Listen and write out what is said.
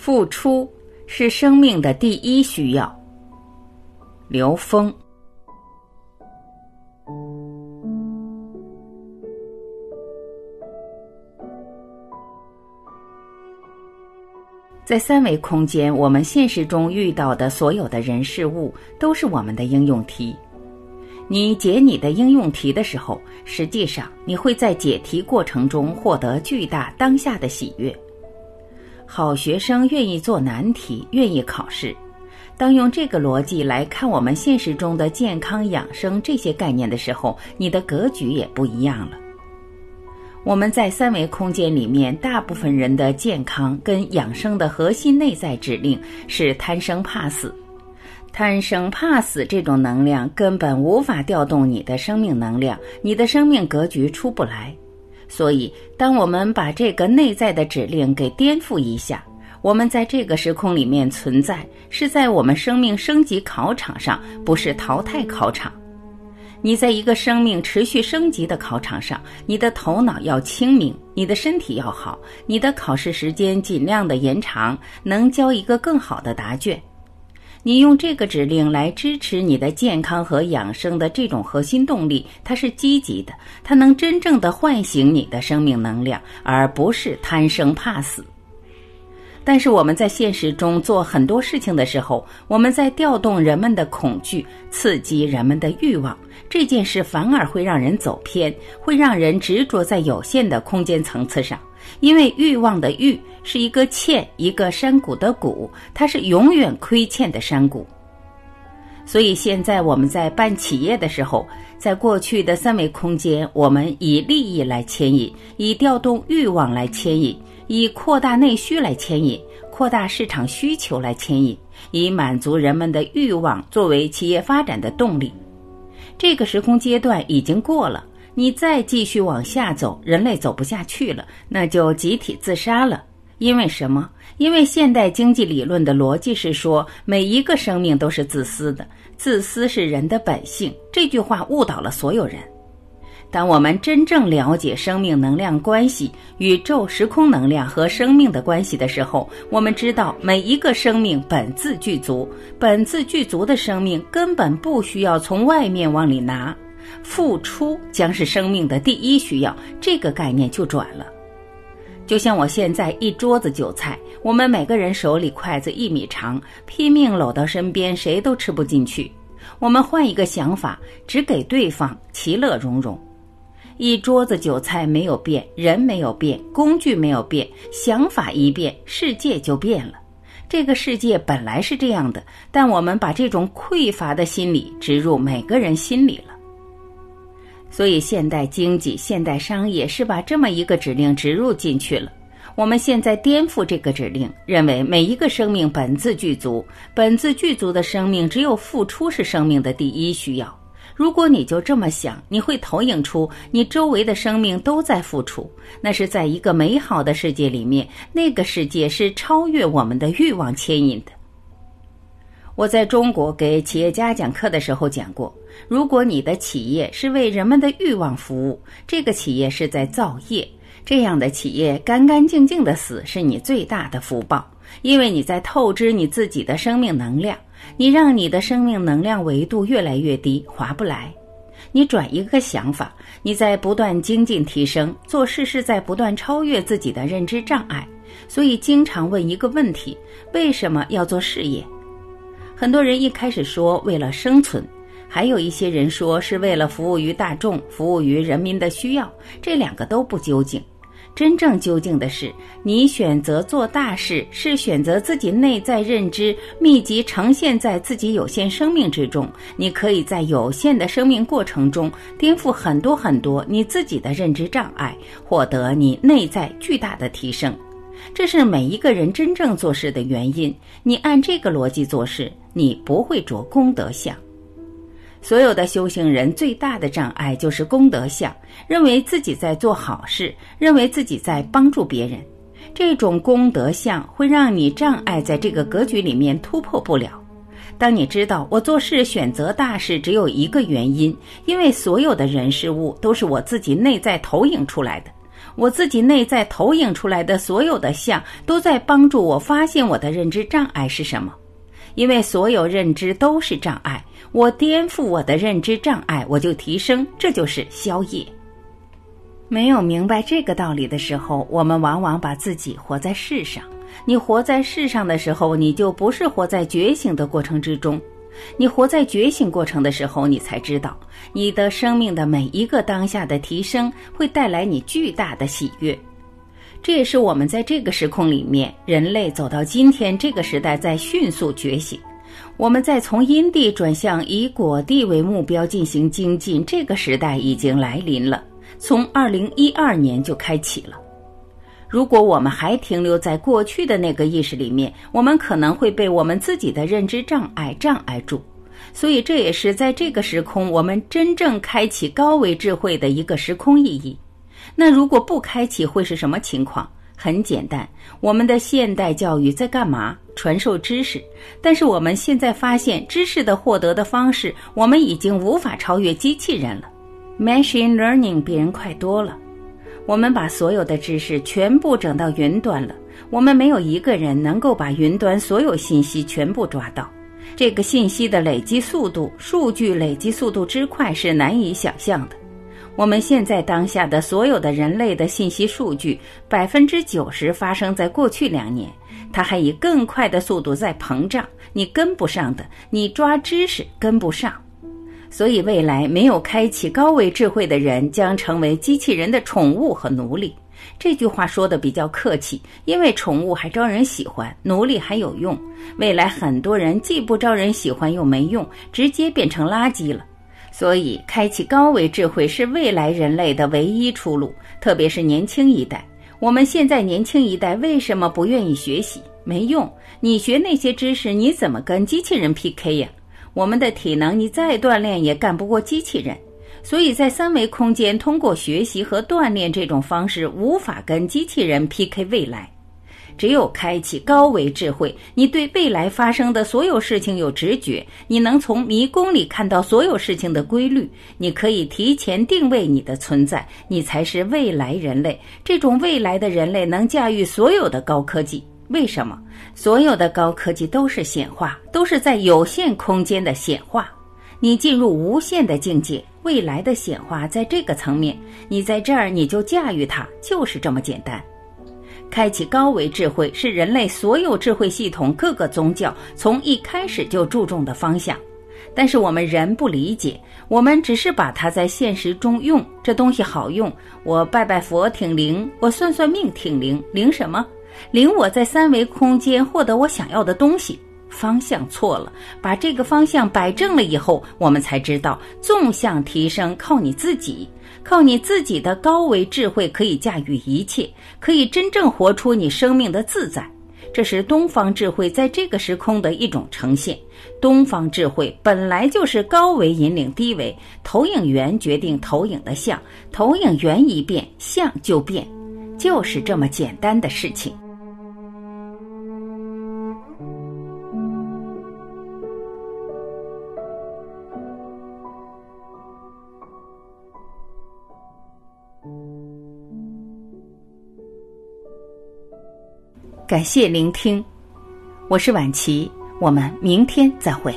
付出是生命的第一需要。刘峰，在三维空间，我们现实中遇到的所有的人事物都是我们的应用题。你解你的应用题的时候，实际上你会在解题过程中获得巨大当下的喜悦。好学生愿意做难题，愿意考试。当用这个逻辑来看我们现实中的健康养生这些概念的时候，你的格局也不一样了。我们在三维空间里面，大部分人的健康跟养生的核心内在指令是贪生怕死。贪生怕死这种能量根本无法调动你的生命能量，你的生命格局出不来。所以，当我们把这个内在的指令给颠覆一下，我们在这个时空里面存在，是在我们生命升级考场上，不是淘汰考场。你在一个生命持续升级的考场上，你的头脑要清明，你的身体要好，你的考试时间尽量的延长，能交一个更好的答卷。你用这个指令来支持你的健康和养生的这种核心动力，它是积极的，它能真正的唤醒你的生命能量，而不是贪生怕死。但是我们在现实中做很多事情的时候，我们在调动人们的恐惧，刺激人们的欲望，这件事反而会让人走偏，会让人执着在有限的空间层次上。因为欲望的欲是一个欠，一个山谷的谷，它是永远亏欠的山谷。所以现在我们在办企业的时候，在过去的三维空间，我们以利益来牵引，以调动欲望来牵引，以扩大内需来牵引，扩大市场需求来牵引，以满足人们的欲望作为企业发展的动力。这个时空阶段已经过了。你再继续往下走，人类走不下去了，那就集体自杀了。因为什么？因为现代经济理论的逻辑是说，每一个生命都是自私的，自私是人的本性。这句话误导了所有人。当我们真正了解生命能量关系、宇宙时空能量和生命的关系的时候，我们知道每一个生命本自具足，本自具足的生命根本不需要从外面往里拿。付出将是生命的第一需要，这个概念就转了。就像我现在一桌子酒菜，我们每个人手里筷子一米长，拼命搂到身边，谁都吃不进去。我们换一个想法，只给对方，其乐融融。一桌子酒菜没有变，人没有变，工具没有变，想法一变，世界就变了。这个世界本来是这样的，但我们把这种匮乏的心理植入每个人心里了。所以，现代经济、现代商业是把这么一个指令植入进去了。我们现在颠覆这个指令，认为每一个生命本自具足，本自具足的生命只有付出是生命的第一需要。如果你就这么想，你会投影出你周围的生命都在付出，那是在一个美好的世界里面，那个世界是超越我们的欲望牵引的。我在中国给企业家讲课的时候讲过，如果你的企业是为人们的欲望服务，这个企业是在造业。这样的企业干干净净的死是你最大的福报，因为你在透支你自己的生命能量，你让你的生命能量维度越来越低，划不来。你转一个想法，你在不断精进提升，做事是在不断超越自己的认知障碍。所以经常问一个问题：为什么要做事业？很多人一开始说为了生存，还有一些人说是为了服务于大众，服务于人民的需要。这两个都不究竟。真正究竟的是，你选择做大事，是选择自己内在认知密集呈现在自己有限生命之中。你可以在有限的生命过程中颠覆很多很多你自己的认知障碍，获得你内在巨大的提升。这是每一个人真正做事的原因。你按这个逻辑做事，你不会着功德相。所有的修行人最大的障碍就是功德相，认为自己在做好事，认为自己在帮助别人。这种功德相会让你障碍在这个格局里面突破不了。当你知道我做事选择大事只有一个原因，因为所有的人事物都是我自己内在投影出来的。我自己内在投影出来的所有的相，都在帮助我发现我的认知障碍是什么。因为所有认知都是障碍，我颠覆我的认知障碍，我就提升，这就是消业。没有明白这个道理的时候，我们往往把自己活在世上。你活在世上的时候，你就不是活在觉醒的过程之中。你活在觉醒过程的时候，你才知道，你的生命的每一个当下的提升会带来你巨大的喜悦。这也是我们在这个时空里面，人类走到今天这个时代在迅速觉醒。我们在从因地转向以果地为目标进行精进，这个时代已经来临了，从二零一二年就开启了。如果我们还停留在过去的那个意识里面，我们可能会被我们自己的认知障碍障碍住。所以，这也是在这个时空我们真正开启高维智慧的一个时空意义。那如果不开启，会是什么情况？很简单，我们的现代教育在干嘛？传授知识。但是我们现在发现，知识的获得的方式，我们已经无法超越机器人了。Machine learning 比人快多了。我们把所有的知识全部整到云端了，我们没有一个人能够把云端所有信息全部抓到。这个信息的累积速度、数据累积速度之快是难以想象的。我们现在当下的所有的人类的信息数据，百分之九十发生在过去两年，它还以更快的速度在膨胀，你跟不上的，你抓知识跟不上。所以，未来没有开启高维智慧的人将成为机器人的宠物和奴隶。这句话说的比较客气，因为宠物还招人喜欢，奴隶还有用。未来很多人既不招人喜欢又没用，直接变成垃圾了。所以，开启高维智慧是未来人类的唯一出路，特别是年轻一代。我们现在年轻一代为什么不愿意学习？没用，你学那些知识，你怎么跟机器人 PK 呀？我们的体能，你再锻炼也干不过机器人，所以在三维空间，通过学习和锻炼这种方式，无法跟机器人 PK 未来。只有开启高维智慧，你对未来发生的所有事情有直觉，你能从迷宫里看到所有事情的规律，你可以提前定位你的存在，你才是未来人类。这种未来的人类能驾驭所有的高科技。为什么所有的高科技都是显化，都是在有限空间的显化？你进入无限的境界，未来的显化在这个层面，你在这儿你就驾驭它，就是这么简单。开启高维智慧是人类所有智慧系统、各个宗教从一开始就注重的方向，但是我们人不理解，我们只是把它在现实中用，这东西好用，我拜拜佛挺灵，我算算命挺灵，灵什么？领我在三维空间获得我想要的东西，方向错了。把这个方向摆正了以后，我们才知道纵向提升靠你自己，靠你自己的高维智慧可以驾驭一切，可以真正活出你生命的自在。这是东方智慧在这个时空的一种呈现。东方智慧本来就是高维引领低维，投影源决定投影的像，投影源一变，像就变。就是这么简单的事情。感谢聆听，我是晚琪，我们明天再会。